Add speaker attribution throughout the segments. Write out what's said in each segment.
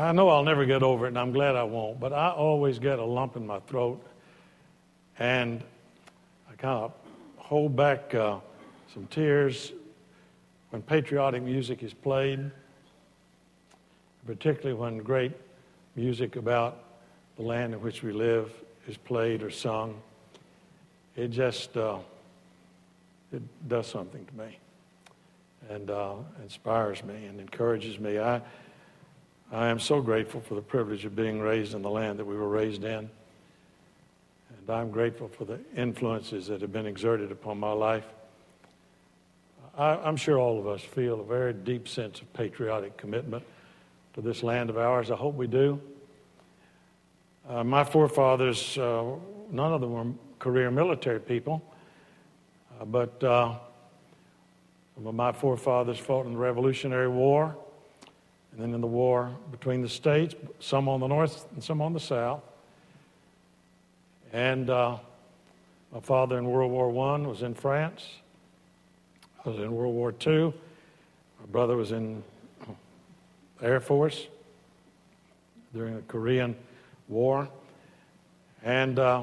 Speaker 1: I know I'll never get over it, and I'm glad I won't, but I always get a lump in my throat, and I kind of hold back uh, some tears when patriotic music is played, particularly when great music about the land in which we live is played or sung. It just uh, it does something to me and uh, inspires me and encourages me. I, I am so grateful for the privilege of being raised in the land that we were raised in. And I'm grateful for the influences that have been exerted upon my life. I, I'm sure all of us feel a very deep sense of patriotic commitment to this land of ours. I hope we do. Uh, my forefathers, uh, none of them were career military people, uh, but uh, my forefathers fought in the Revolutionary War and then in the war between the states, some on the north and some on the south. And uh, my father in World War I was in France. I was in World War II. My brother was in the Air Force during the Korean War. And uh,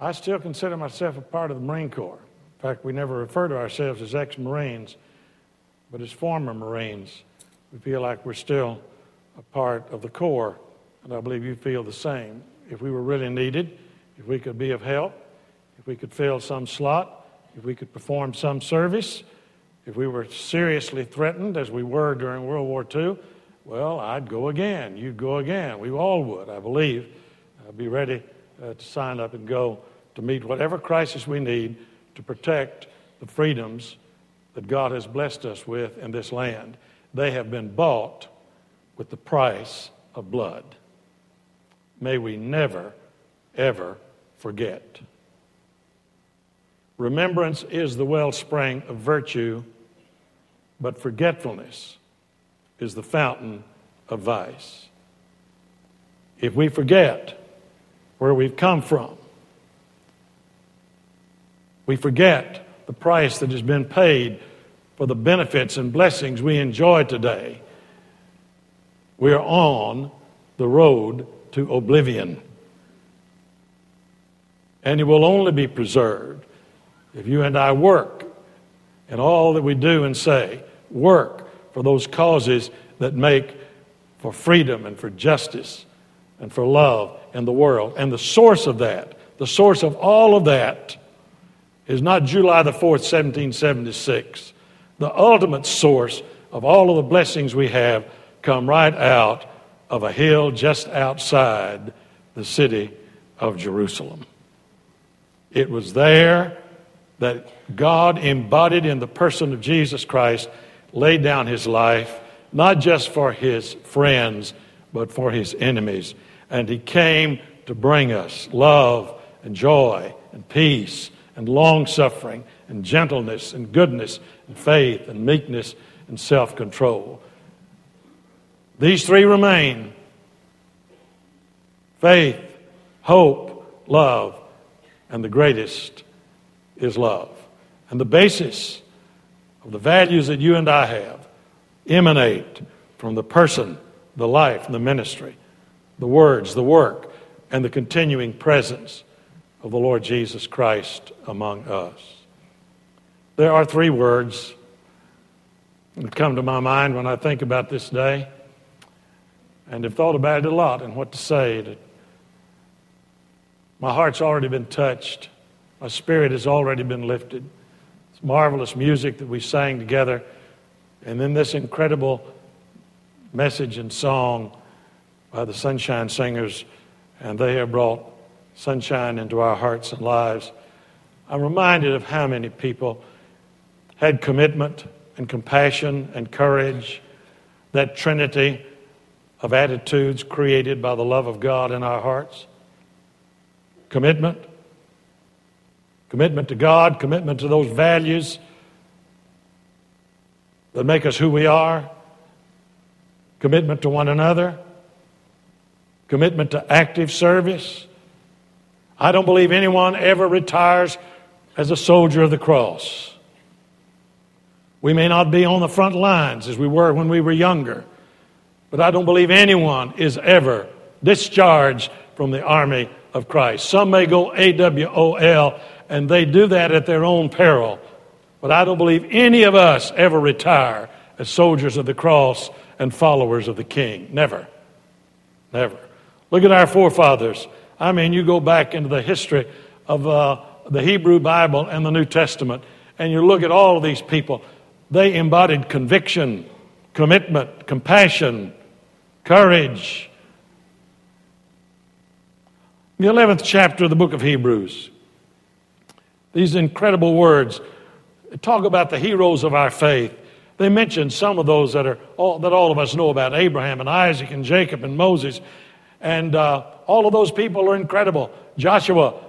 Speaker 1: I still consider myself a part of the Marine Corps. In fact, we never refer to ourselves as ex Marines, but as former Marines. We feel like we're still a part of the corps, and I believe you feel the same. If we were really needed, if we could be of help, if we could fill some slot, if we could perform some service, if we were seriously threatened, as we were during World War II, well, I'd go again. You'd go again. We all would, I believe. I'd be ready uh, to sign up and go to meet whatever crisis we need to protect the freedoms that God has blessed us with in this land. They have been bought with the price of blood. May we never, ever forget. Remembrance is the wellspring of virtue, but forgetfulness is the fountain of vice. If we forget where we've come from, we forget the price that has been paid for the benefits and blessings we enjoy today. We are on the road to oblivion. And it will only be preserved if you and I work in all that we do and say, work for those causes that make for freedom and for justice and for love in the world. And the source of that, the source of all of that, is not July the 4th, 1776. The ultimate source of all of the blessings we have come right out of a hill just outside the city of Jerusalem. It was there that God, embodied in the person of Jesus Christ, laid down his life, not just for his friends, but for his enemies. And he came to bring us love and joy and peace and long suffering and gentleness and goodness and faith and meekness and self control. These three remain faith, hope, love, and the greatest is love. And the basis of the values that you and I have emanate from the person, the life, the ministry, the words, the work, and the continuing presence of the Lord Jesus Christ among us. There are three words that come to my mind when I think about this day, and have thought about it a lot and what to say. My heart's already been touched my spirit has already been lifted. It's marvelous music that we sang together. And then this incredible message and song by the Sunshine Singers, and they have brought sunshine into our hearts and lives. I'm reminded of how many people had commitment and compassion and courage, that trinity of attitudes created by the love of God in our hearts. Commitment, commitment to God, commitment to those values that make us who we are, commitment to one another, commitment to active service. I don't believe anyone ever retires as a soldier of the cross. We may not be on the front lines as we were when we were younger, But I don't believe anyone is ever discharged from the army of Christ. Some may go AWOL, and they do that at their own peril. But I don't believe any of us ever retire as soldiers of the cross and followers of the King. Never. Never. Look at our forefathers. I mean, you go back into the history of uh, the Hebrew Bible and the New Testament, and you look at all of these people. They embodied conviction, commitment, compassion, courage. The 11th chapter of the book of Hebrews, these incredible words talk about the heroes of our faith. They mention some of those that, are all, that all of us know about Abraham and Isaac and Jacob and Moses. And uh, all of those people are incredible. Joshua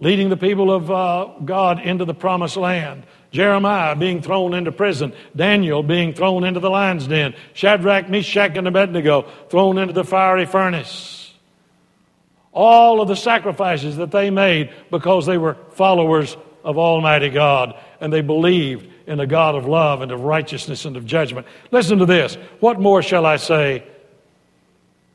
Speaker 1: leading the people of uh, God into the promised land. Jeremiah being thrown into prison, Daniel being thrown into the lion's den, Shadrach, Meshach, and Abednego thrown into the fiery furnace. All of the sacrifices that they made because they were followers of Almighty God and they believed in a God of love and of righteousness and of judgment. Listen to this. What more shall I say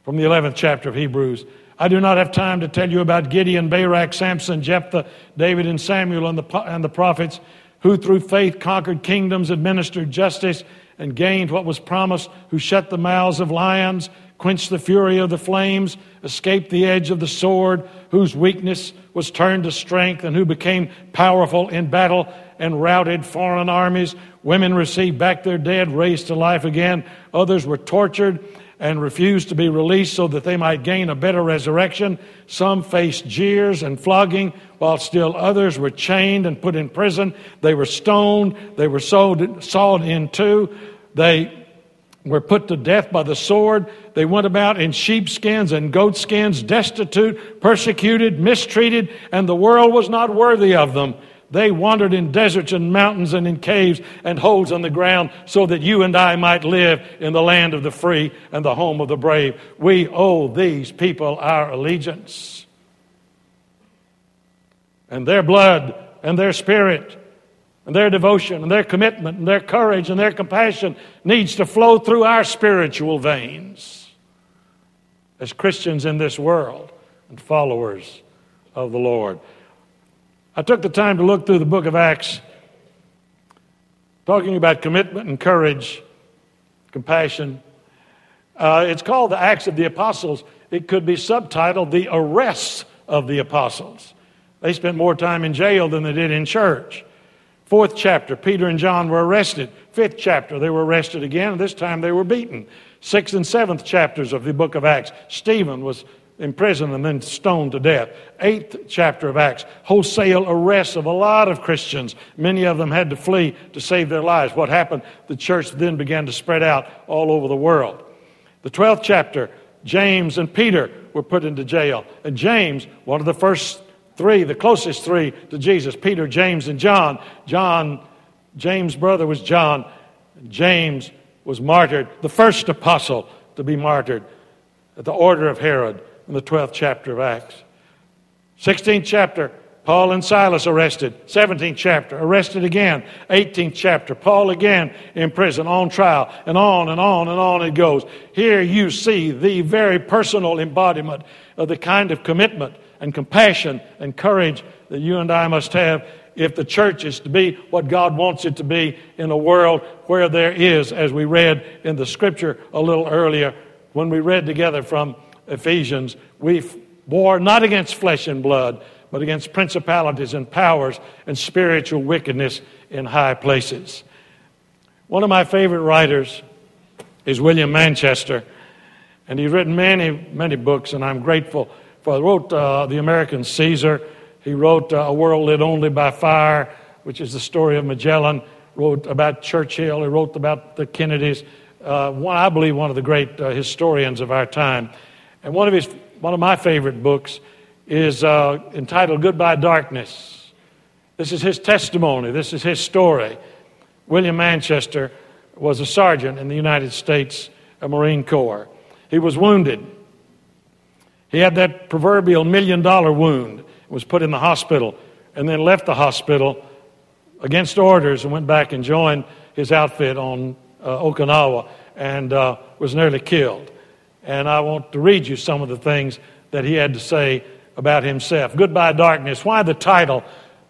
Speaker 1: from the 11th chapter of Hebrews? I do not have time to tell you about Gideon, Barak, Samson, Jephthah, David, and Samuel, and the, and the prophets who through faith conquered kingdoms, administered justice, and gained what was promised, who shut the mouths of lions, quenched the fury of the flames, escaped the edge of the sword, whose weakness was turned to strength, and who became powerful in battle and routed foreign armies. Women received back their dead, raised to life again. Others were tortured and refused to be released so that they might gain a better resurrection. Some faced jeers and flogging, while still others were chained and put in prison. They were stoned, they were sawed, sawed in two, they were put to death by the sword. They went about in sheepskins and goatskins, destitute, persecuted, mistreated, and the world was not worthy of them. They wandered in deserts and mountains and in caves and holes in the ground so that you and I might live in the land of the free and the home of the brave. We owe these people our allegiance. And their blood and their spirit and their devotion and their commitment and their courage and their compassion needs to flow through our spiritual veins as Christians in this world and followers of the Lord. I took the time to look through the book of Acts, talking about commitment and courage, compassion. Uh, it's called the Acts of the Apostles. It could be subtitled The Arrests of the Apostles. They spent more time in jail than they did in church. Fourth chapter, Peter and John were arrested. Fifth chapter, they were arrested again, and this time they were beaten. Sixth and seventh chapters of the book of Acts, Stephen was imprisoned and then stoned to death. Eighth chapter of Acts, wholesale arrests of a lot of Christians. Many of them had to flee to save their lives. What happened? The church then began to spread out all over the world. The 12th chapter, James and Peter were put into jail. And James, one of the first three, the closest three to Jesus, Peter, James, and John. John, James' brother was John. James was martyred, the first apostle to be martyred at the order of Herod in the 12th chapter of Acts. 16th chapter, Paul and Silas arrested. 17th chapter, arrested again. 18th chapter, Paul again in prison, on trial, and on and on and on it goes. Here you see the very personal embodiment of the kind of commitment and compassion and courage that you and I must have if the church is to be what God wants it to be in a world where there is, as we read in the scripture a little earlier when we read together from Ephesians, we war not against flesh and blood, but against principalities and powers and spiritual wickedness in high places. One of my favorite writers is William Manchester, and he's written many, many books, and I'm grateful for. He wrote uh, The American Caesar. He wrote uh, A World Lit Only by Fire, which is the story of Magellan. Wrote about Churchill. He wrote about the Kennedys. Uh, one, I believe, one of the great uh, historians of our time. And one of, his, one of my favorite books is uh, entitled Goodbye Darkness. This is his testimony, this is his story. William Manchester was a sergeant in the United States Marine Corps. He was wounded. He had that proverbial million dollar wound, was put in the hospital, and then left the hospital against orders and went back and joined his outfit on uh, Okinawa. and uh, was nearly killed. And I want to read you some of the things that he had to say about himself. Goodbye, Darkness. Why the title?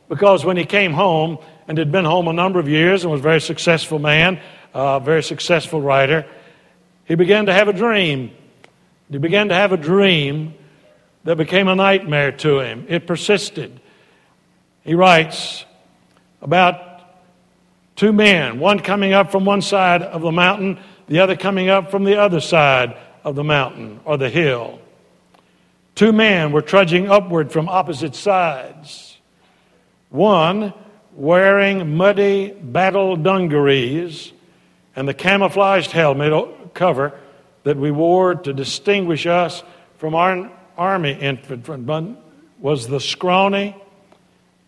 Speaker 1: Because when he came home and had been home a number of years and was a very successful man, a uh, very successful writer, he began to have a dream. He began to have a dream that became a nightmare to him. It persisted. He writes about two men, one coming up from one side of the mountain, the other coming up from the other side of the mountain or the hill. Two men were trudging upward from opposite sides. One wearing muddy battle dungarees and the camouflaged helmet cover that we wore to distinguish us from our army infantry was the scrawny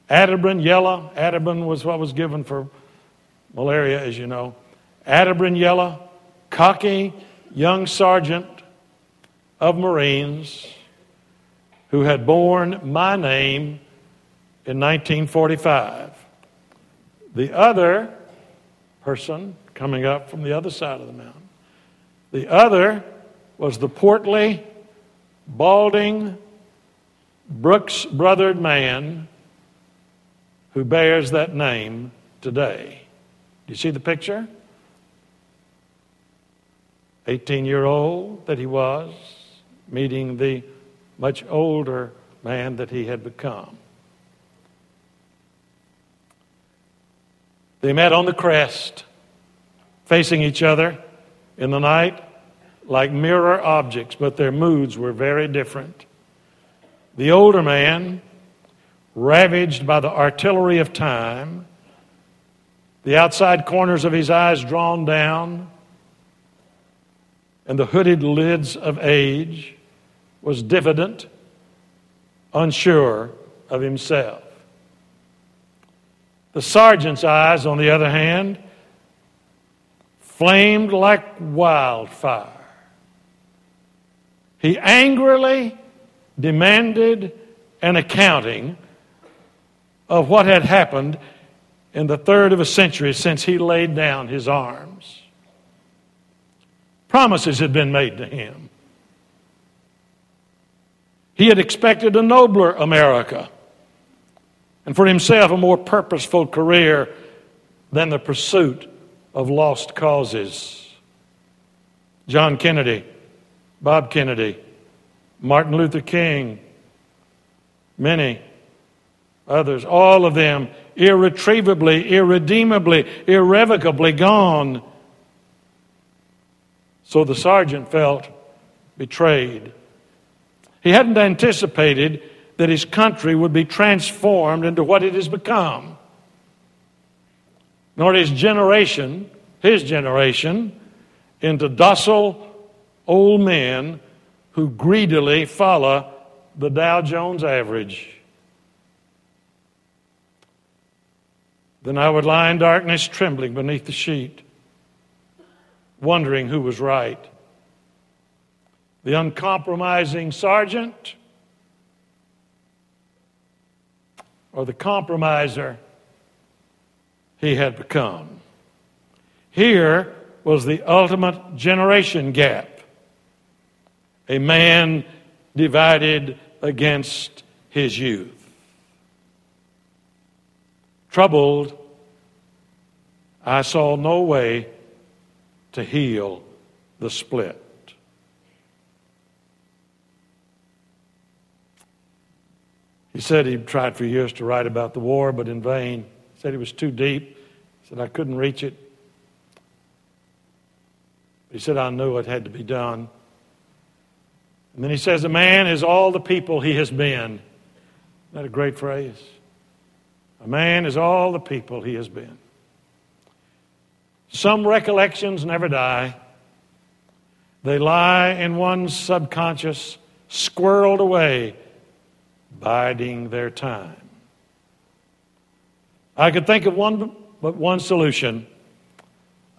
Speaker 1: Atabrine yellow. Atabrine was what was given for malaria, as you know. Atabrine yellow, cocky young sergeant of Marines who had borne my name in 1945. The other person coming up from the other side of the mountain, the other was the portly, balding, Brooks brothered man who bears that name today. Do you see the picture? 18 year old that he was, meeting the much older man that he had become. They met on the crest, facing each other in the night like mirror objects, but their moods were very different. The older man, ravaged by the artillery of time, the outside corners of his eyes drawn down, and the hooded lids of age, was diffident, unsure of himself. The sergeant's eyes, on the other hand, flamed like wildfire. He angrily demanded an accounting of what had happened in the third of a century since he laid down his arms. Promises had been made to him. He had expected a nobler America and for himself a more purposeful career than the pursuit of lost causes. John Kennedy, Bob Kennedy, Martin Luther King, many others, all of them irretrievably, irredeemably, irrevocably gone. So the sergeant felt betrayed. He hadn't anticipated that his country would be transformed into what it has become, nor his generation, his generation, into docile old men who greedily follow the Dow Jones average. Then I would lie in darkness, trembling beneath the sheet, wondering who was right the uncompromising sergeant or the compromiser he had become. Here was the ultimate generation gap a man divided against his youth. Troubled, I saw no way to heal the split. He said he'd tried for years to write about the war, but in vain. He said it was too deep. He said I couldn't reach it. He said I knew it had to be done. And then he says, A man is all the people he has been. Isn't that a great phrase? A man is all the people he has been. Some recollections never die. They lie in one's subconscious, squirreled away biding their time. I could think of one but one solution.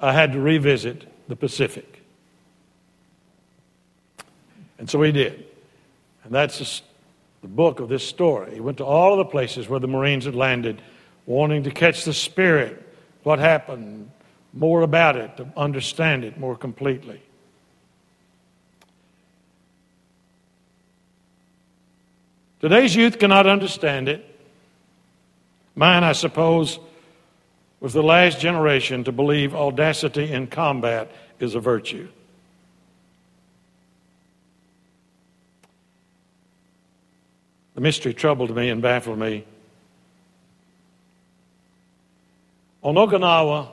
Speaker 1: I had to revisit the Pacific. And so he did. And that's the book of this story. He went to all of the places where the Marines had landed, wanting to catch the spirit, what happened, more about it, to understand it more completely. Today's youth cannot understand it. Mine, I suppose, was the last generation to believe audacity in combat is a virtue. The mystery troubled me and baffled me. On Okinawa,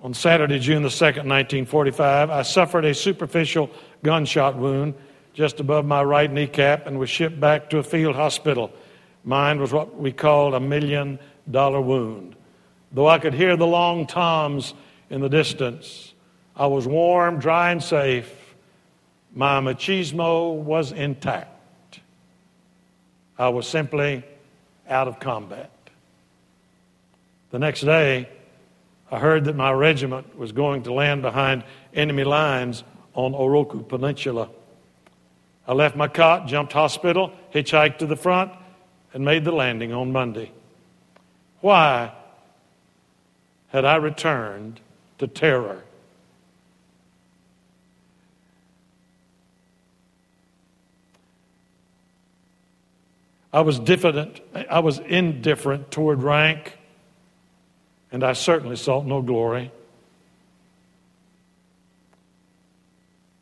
Speaker 1: on Saturday, June the 2nd, 1945, I suffered a superficial gunshot wound just above my right kneecap and was shipped back to a field hospital. Mine was what we called a million dollar wound. Though I could hear the long toms in the distance, I was warm, dry, and safe. My machismo was intact. I was simply out of combat. The next day, I heard that my regiment was going to land behind enemy lines on Oroku Peninsula. I left my cot, jumped hospital, hitchhiked to the front, and made the landing on Monday. Why had I returned to terror? I was diffident, I was indifferent toward rank, and I certainly sought no glory.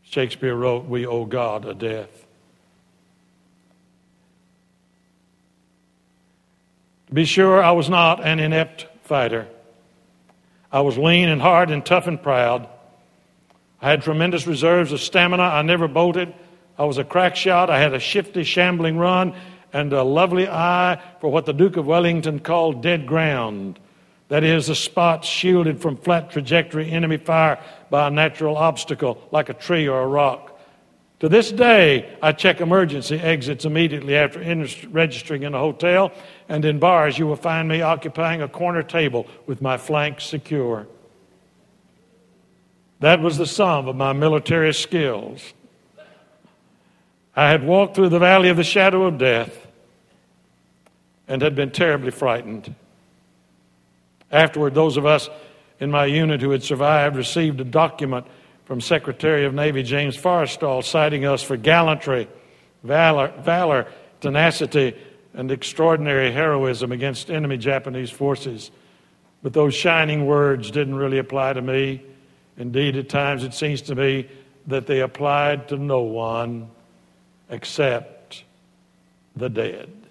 Speaker 1: Shakespeare wrote, We owe God a death. To be sure, I was not an inept fighter. I was lean and hard and tough and proud. I had tremendous reserves of stamina. I never bolted. I was a crack shot. I had a shifty, shambling run and a lovely eye for what the Duke of Wellington called dead ground. That is, a spot shielded from flat trajectory enemy fire by a natural obstacle, like a tree or a rock. To this day, I check emergency exits immediately after registering in a hotel, and in bars, you will find me occupying a corner table with my flanks secure. That was the sum of my military skills. I had walked through the valley of the shadow of death and had been terribly frightened. Afterward, those of us in my unit who had survived received a document from Secretary of Navy James Forrestal citing us for gallantry, valor, valor, tenacity, and extraordinary heroism against enemy Japanese forces. But those shining words didn't really apply to me. Indeed, at times it seems to me that they applied to no one except the dead.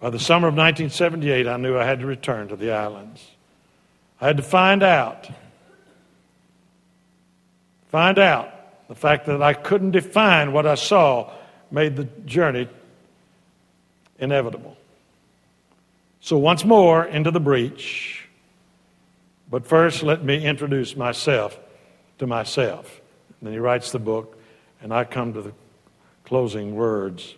Speaker 1: By the summer of 1978, I knew I had to return to the islands. I had to find out, find out the fact that I couldn't define what I saw made the journey inevitable. So, once more into the breach. But first, let me introduce myself to myself. And then he writes the book, and I come to the closing words.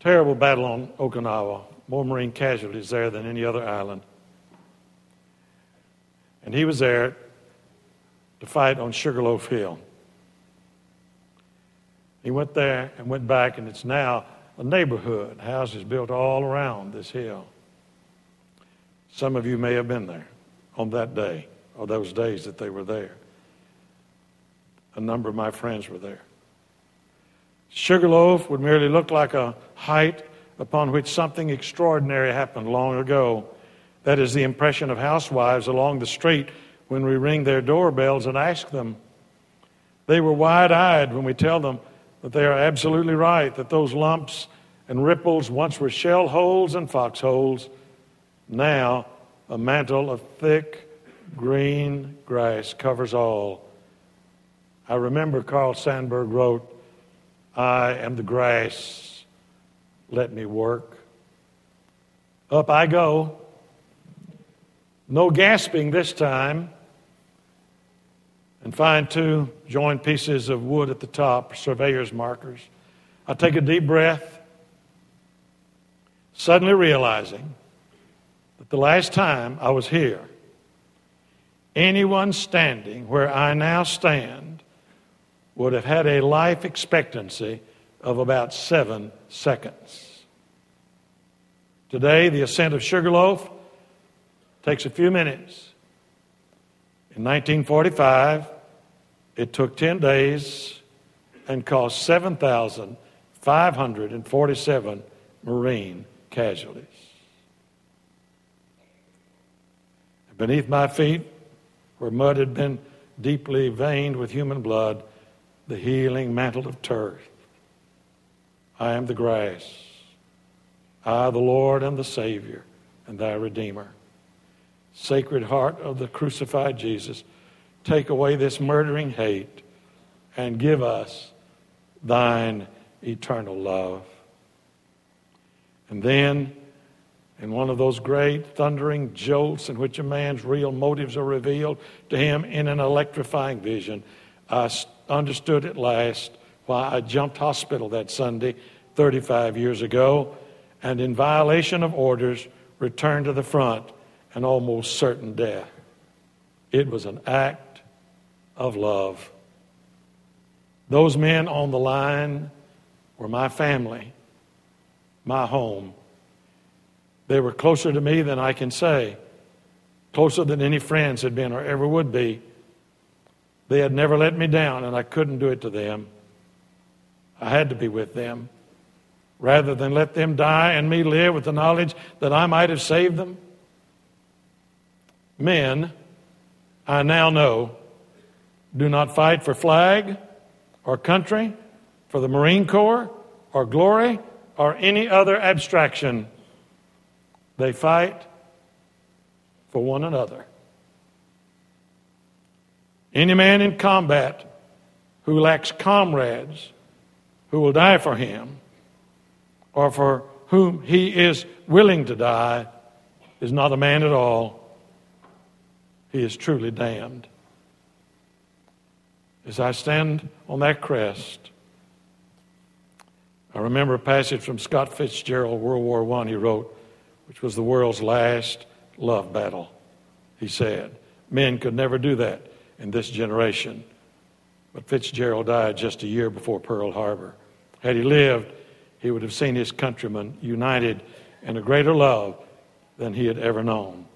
Speaker 1: Terrible battle on Okinawa. More Marine casualties there than any other island. And he was there to fight on Sugarloaf Hill. He went there and went back, and it's now a neighborhood, houses built all around this hill. Some of you may have been there on that day, or those days that they were there. A number of my friends were there. Sugarloaf would merely look like a height upon which something extraordinary happened long ago. That is the impression of housewives along the street when we ring their doorbells and ask them. They were wide eyed when we tell them that they are absolutely right, that those lumps and ripples once were shell holes and foxholes, now a mantle of thick green grass covers all. I remember Carl Sandburg wrote, I am the grass, let me work. Up I go. No gasping this time and find two joined pieces of wood at the top, surveyor's markers. I take a deep breath, suddenly realizing that the last time I was here, anyone standing where I now stand would have had a life expectancy of about seven seconds. Today, the ascent of Sugarloaf takes a few minutes. In 1945, it took 10 days and cost 7,547 Marine casualties. Beneath my feet, where mud had been deeply veined with human blood, the healing mantle of turf. I am the grass. I, the Lord, am the Savior and thy Redeemer. Sacred heart of the crucified Jesus, take away this murdering hate and give us thine eternal love. And then in one of those great thundering jolts in which a man's real motives are revealed to him in an electrifying vision, I understood at last why I jumped hospital that Sunday 35 years ago and, in violation of orders, returned to the front and almost certain death. It was an act of love. Those men on the line were my family, my home they were closer to me than I can say, closer than any friends had been or ever would be. They had never let me down, and I couldn't do it to them. I had to be with them. Rather than let them die and me live with the knowledge that I might have saved them. Men, I now know, do not fight for flag or country, for the Marine Corps or glory or any other abstraction. They fight for one another. Any man in combat who lacks comrades who will die for him or for whom he is willing to die is not a man at all. He is truly damned. As I stand on that crest, I remember a passage from Scott Fitzgerald, World War I. He wrote, which was the world's last love battle. He said, Men could never do that in this generation. But Fitzgerald died just a year before Pearl Harbor. Had he lived, he would have seen his countrymen united in a greater love than he had ever known.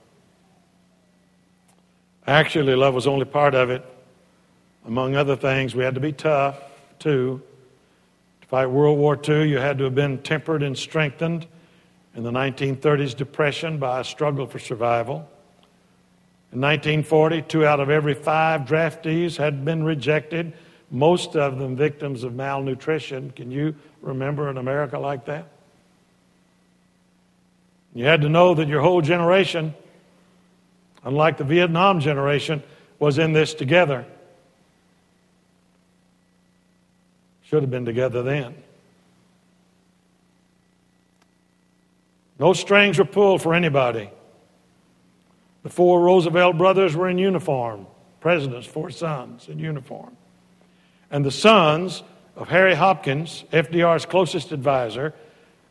Speaker 1: Actually, love was only part of it. Among other things, we had to be tough, too. To fight World War II, you had to have been tempered and strengthened in the 1930s depression by a struggle for survival. In 1940, two out of every five draftees had been rejected, most of them victims of malnutrition. Can you remember an America like that? You had to know that your whole generation, unlike the Vietnam generation, was in this together. Should have been together then. No strings were pulled for anybody. The four Roosevelt brothers were in uniform, presidents, four sons in uniform. And the sons of Harry Hopkins, FDR's closest advisor,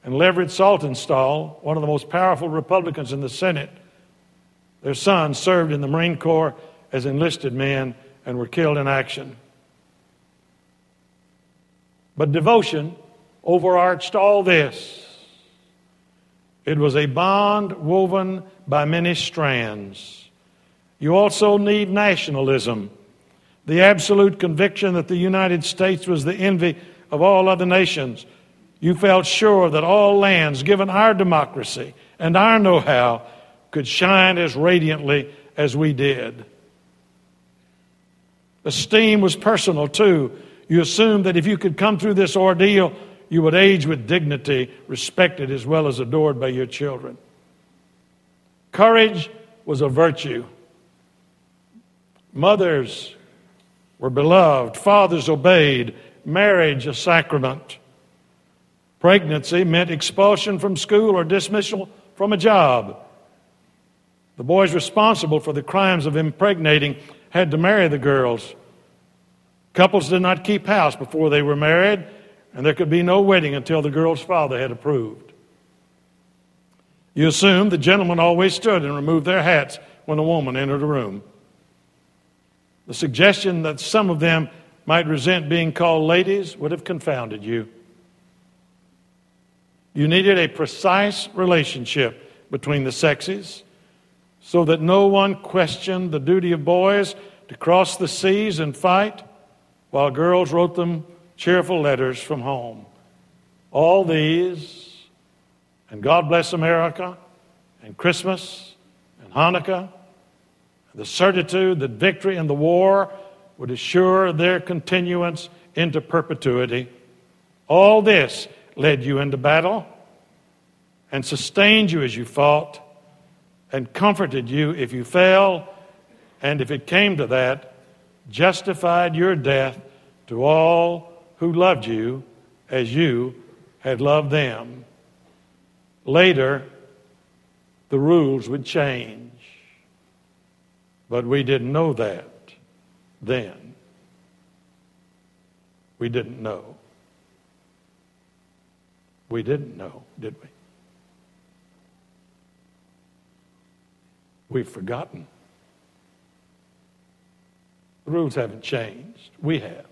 Speaker 1: and Leverett Saltonstall, one of the most powerful Republicans in the Senate, their sons served in the Marine Corps as enlisted men and were killed in action. But devotion overarched all this. It was a bond woven by many strands. You also need nationalism, the absolute conviction that the United States was the envy of all other nations. You felt sure that all lands, given our democracy and our know how, could shine as radiantly as we did. Esteem was personal too. You assumed that if you could come through this ordeal, you would age with dignity, respected as well as adored by your children. Courage was a virtue. Mothers were beloved, fathers obeyed, marriage a sacrament. Pregnancy meant expulsion from school or dismissal from a job. The boys responsible for the crimes of impregnating had to marry the girls. Couples did not keep house before they were married and there could be no wedding until the girl's father had approved. You assume the gentlemen always stood and removed their hats when a woman entered a room. The suggestion that some of them might resent being called ladies would have confounded you. You needed a precise relationship between the sexes so that no one questioned the duty of boys to cross the seas and fight while girls wrote them cheerful letters from home. All these, and God bless America, and Christmas, and Hanukkah, the certitude that victory in the war would assure their continuance into perpetuity. All this led you into battle and sustained you as you fought and comforted you if you fell, and if it came to that, justified your death to all who loved you as you had loved them. Later, the rules would change. But we didn't know that then. We didn't know. We didn't know, did we? We've forgotten. The rules haven't changed. We have.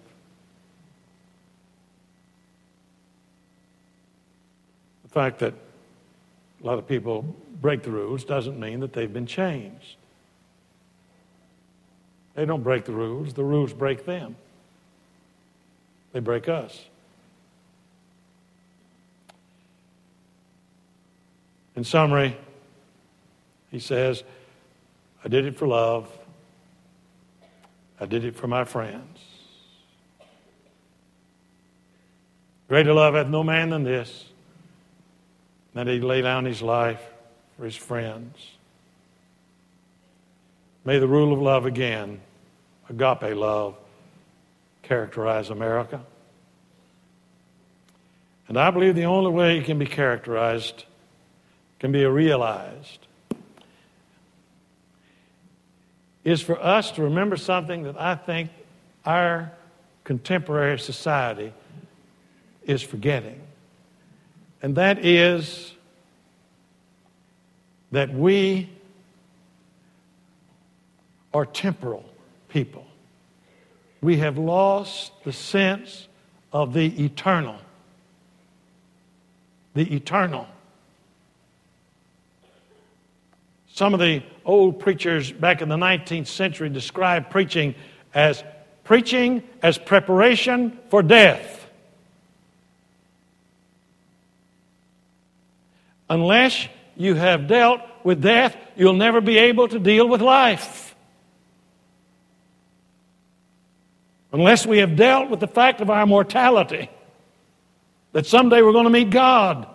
Speaker 1: The fact that a lot of people break the rules doesn't mean that they've been changed. They don't break the rules, the rules break them. They break us. In summary, he says, I did it for love. I did it for my friends. Greater love hath no man than this, that he lay down his life for his friends. May the rule of love again, agape love, characterize America. And I believe the only way it can be characterized, can be realized, is for us to remember something that I think our contemporary society is forgetting. And that is that we are temporal people. We have lost the sense of the eternal. The eternal. Some of the old preachers back in the 19th century described preaching as preaching as preparation for death. Unless you have dealt with death, you'll never be able to deal with life. Unless we have dealt with the fact of our mortality, that someday we're going to meet God.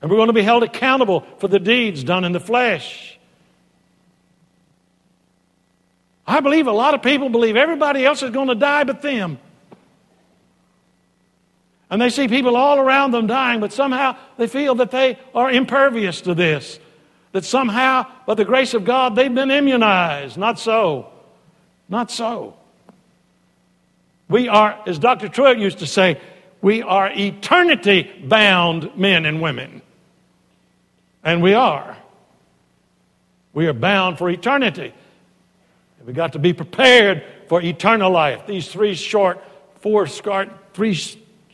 Speaker 1: And we're going to be held accountable for the deeds done in the flesh. I believe a lot of people believe everybody else is going to die but them. And they see people all around them dying, but somehow they feel that they are impervious to this. That somehow, by the grace of God, they've been immunized. Not so. Not so. We are, as Dr. Truett used to say, we are eternity bound men and women. And we are. We are bound for eternity. We've got to be prepared for eternal life. These three short, four three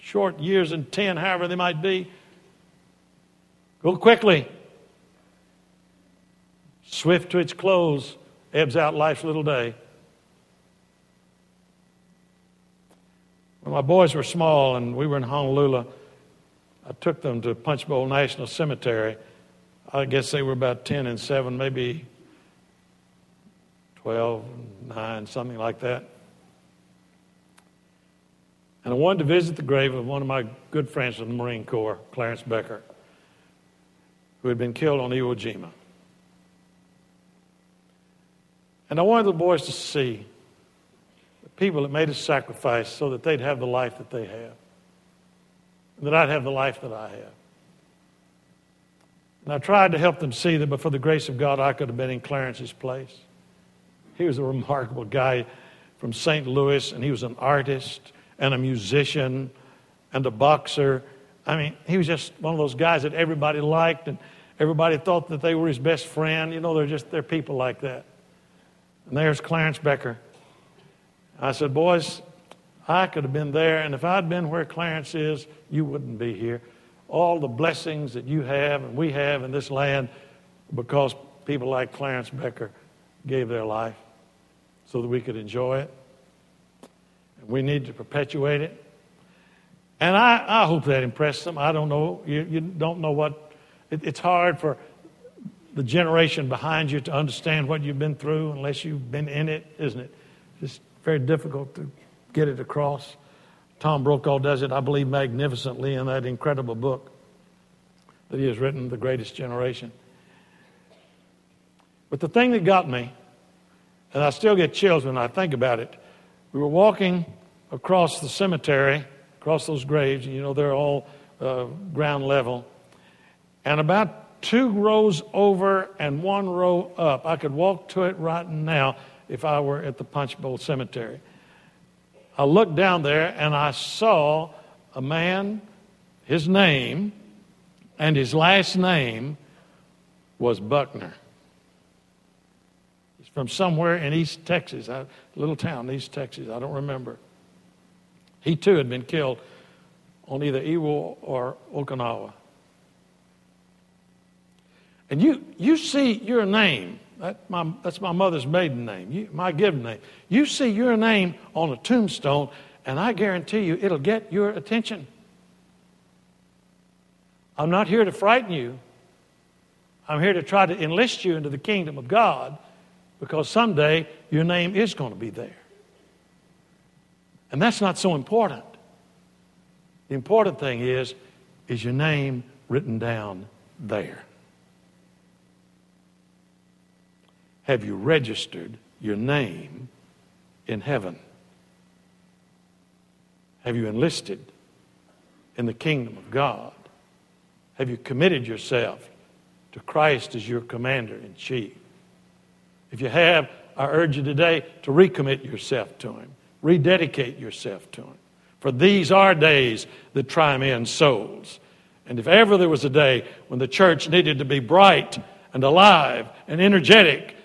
Speaker 1: short years and ten, however they might be, go quickly. Swift to its close, ebbs out life's little day. When my boys were small and we were in Honolulu, I took them to Punch Bowl National Cemetery I guess they were about 10 and 7, maybe 12, 9, something like that. And I wanted to visit the grave of one of my good friends from the Marine Corps, Clarence Becker, who had been killed on Iwo Jima. And I wanted the boys to see the people that made a sacrifice so that they'd have the life that they have, and that I'd have the life that I have. And I tried to help them see that, but for the grace of God, I could have been in Clarence's place. He was a remarkable guy from St. Louis, and he was an artist and a musician and a boxer. I mean, he was just one of those guys that everybody liked, and everybody thought that they were his best friend. You know, they're just they're people like that. And there's Clarence Becker. I said, boys, I could have been there, and if I'd been where Clarence is, you wouldn't be here. all the blessings that you have and we have in this land because people like Clarence Becker gave their life so that we could enjoy it. We need to perpetuate it. And I, I hope that impressed them. I don't know. You, you don't know what. It, it's hard for the generation behind you to understand what you've been through unless you've been in it, isn't it? It's very difficult to get it across. Tom Brokaw does it, I believe, magnificently in that incredible book that he has written, The Greatest Generation. But the thing that got me, and I still get chills when I think about it, we were walking across the cemetery, across those graves, and you know they're all uh, ground level. And about two rows over and one row up, I could walk to it right now if I were at the Punch Bowl Cemetery. I looked down there and I saw a man, his name and his last name was Buckner. From somewhere in East Texas, a little town, East Texas, I don't remember. He too had been killed on either Iwo or Okinawa. And you, you see your name that my, that's my mother's maiden name, you, my given name. You see your name on a tombstone, and I guarantee you it'll get your attention. I'm not here to frighten you. I'm here to try to enlist you into the kingdom of God because someday your name is going to be there. And that's not so important. The important thing is, is your name written down there? have you registered your name in heaven? Have you enlisted in the kingdom of God? Have you committed yourself to Christ as your commander in chief? If you have, I urge you today to recommit yourself to Him, rededicate yourself to Him. For these are days that try men's souls. And if ever there was a day when the church needed to be bright and alive and energetic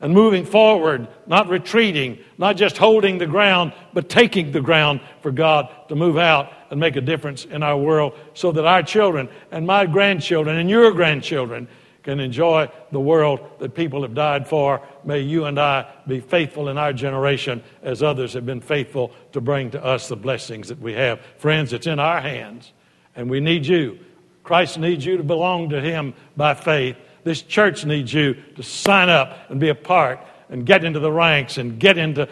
Speaker 1: and moving forward, not retreating, not just holding the ground, but taking the ground for God to move out and make a difference in our world so that our children and my grandchildren and your grandchildren can enjoy the world that people have died for. May you and I be faithful in our generation as others have been faithful to bring to us the blessings that we have. Friends, it's in our hands, and we need you. Christ needs you to belong to Him by faith. This church needs you to sign up and be a part and get into the ranks and get into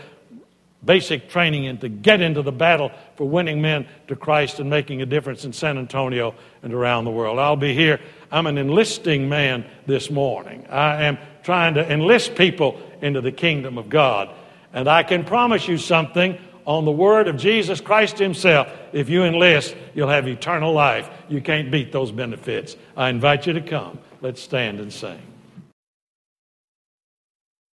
Speaker 1: basic training and to get into the battle for winning men to Christ and making a difference in San Antonio and around the world. I'll be here. I'm an enlisting man this morning. I am trying to enlist people into the kingdom of God. And I can promise you something on the word of Jesus Christ Himself. If you enlist, you'll have eternal life. You can't beat those benefits. I invite you to come. Let's stand and sing.